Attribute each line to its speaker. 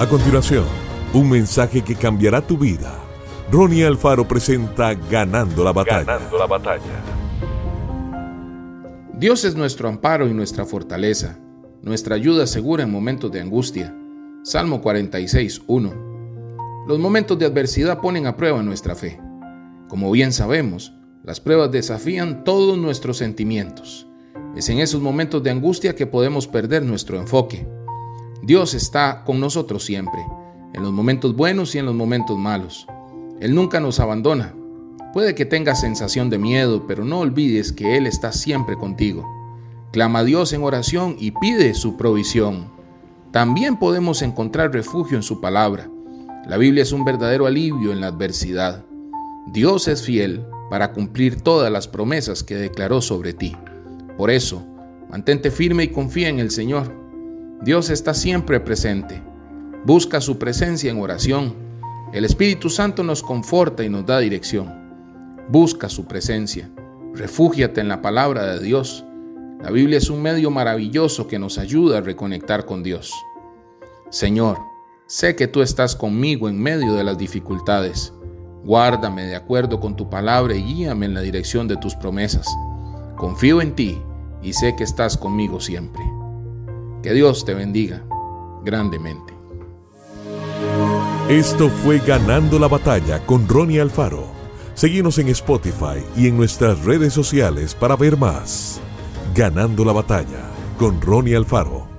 Speaker 1: A continuación, un mensaje que cambiará tu vida. Ronnie Alfaro presenta Ganando la batalla.
Speaker 2: Ganando la batalla.
Speaker 3: Dios es nuestro amparo y nuestra fortaleza, nuestra ayuda segura en momentos de angustia. Salmo 46, 1. Los momentos de adversidad ponen a prueba nuestra fe. Como bien sabemos, las pruebas desafían todos nuestros sentimientos. Es en esos momentos de angustia que podemos perder nuestro enfoque. Dios está con nosotros siempre, en los momentos buenos y en los momentos malos. Él nunca nos abandona. Puede que tengas sensación de miedo, pero no olvides que Él está siempre contigo. Clama a Dios en oración y pide su provisión. También podemos encontrar refugio en su palabra. La Biblia es un verdadero alivio en la adversidad. Dios es fiel para cumplir todas las promesas que declaró sobre ti. Por eso, mantente firme y confía en el Señor. Dios está siempre presente. Busca su presencia en oración. El Espíritu Santo nos conforta y nos da dirección. Busca su presencia. Refúgiate en la palabra de Dios. La Biblia es un medio maravilloso que nos ayuda a reconectar con Dios. Señor, sé que tú estás conmigo en medio de las dificultades. Guárdame de acuerdo con tu palabra y guíame en la dirección de tus promesas. Confío en ti y sé que estás conmigo siempre. Que Dios te bendiga grandemente.
Speaker 1: Esto fue Ganando la batalla con Ronnie Alfaro. Seguimos en Spotify y en nuestras redes sociales para ver más. Ganando la batalla con Ronnie Alfaro.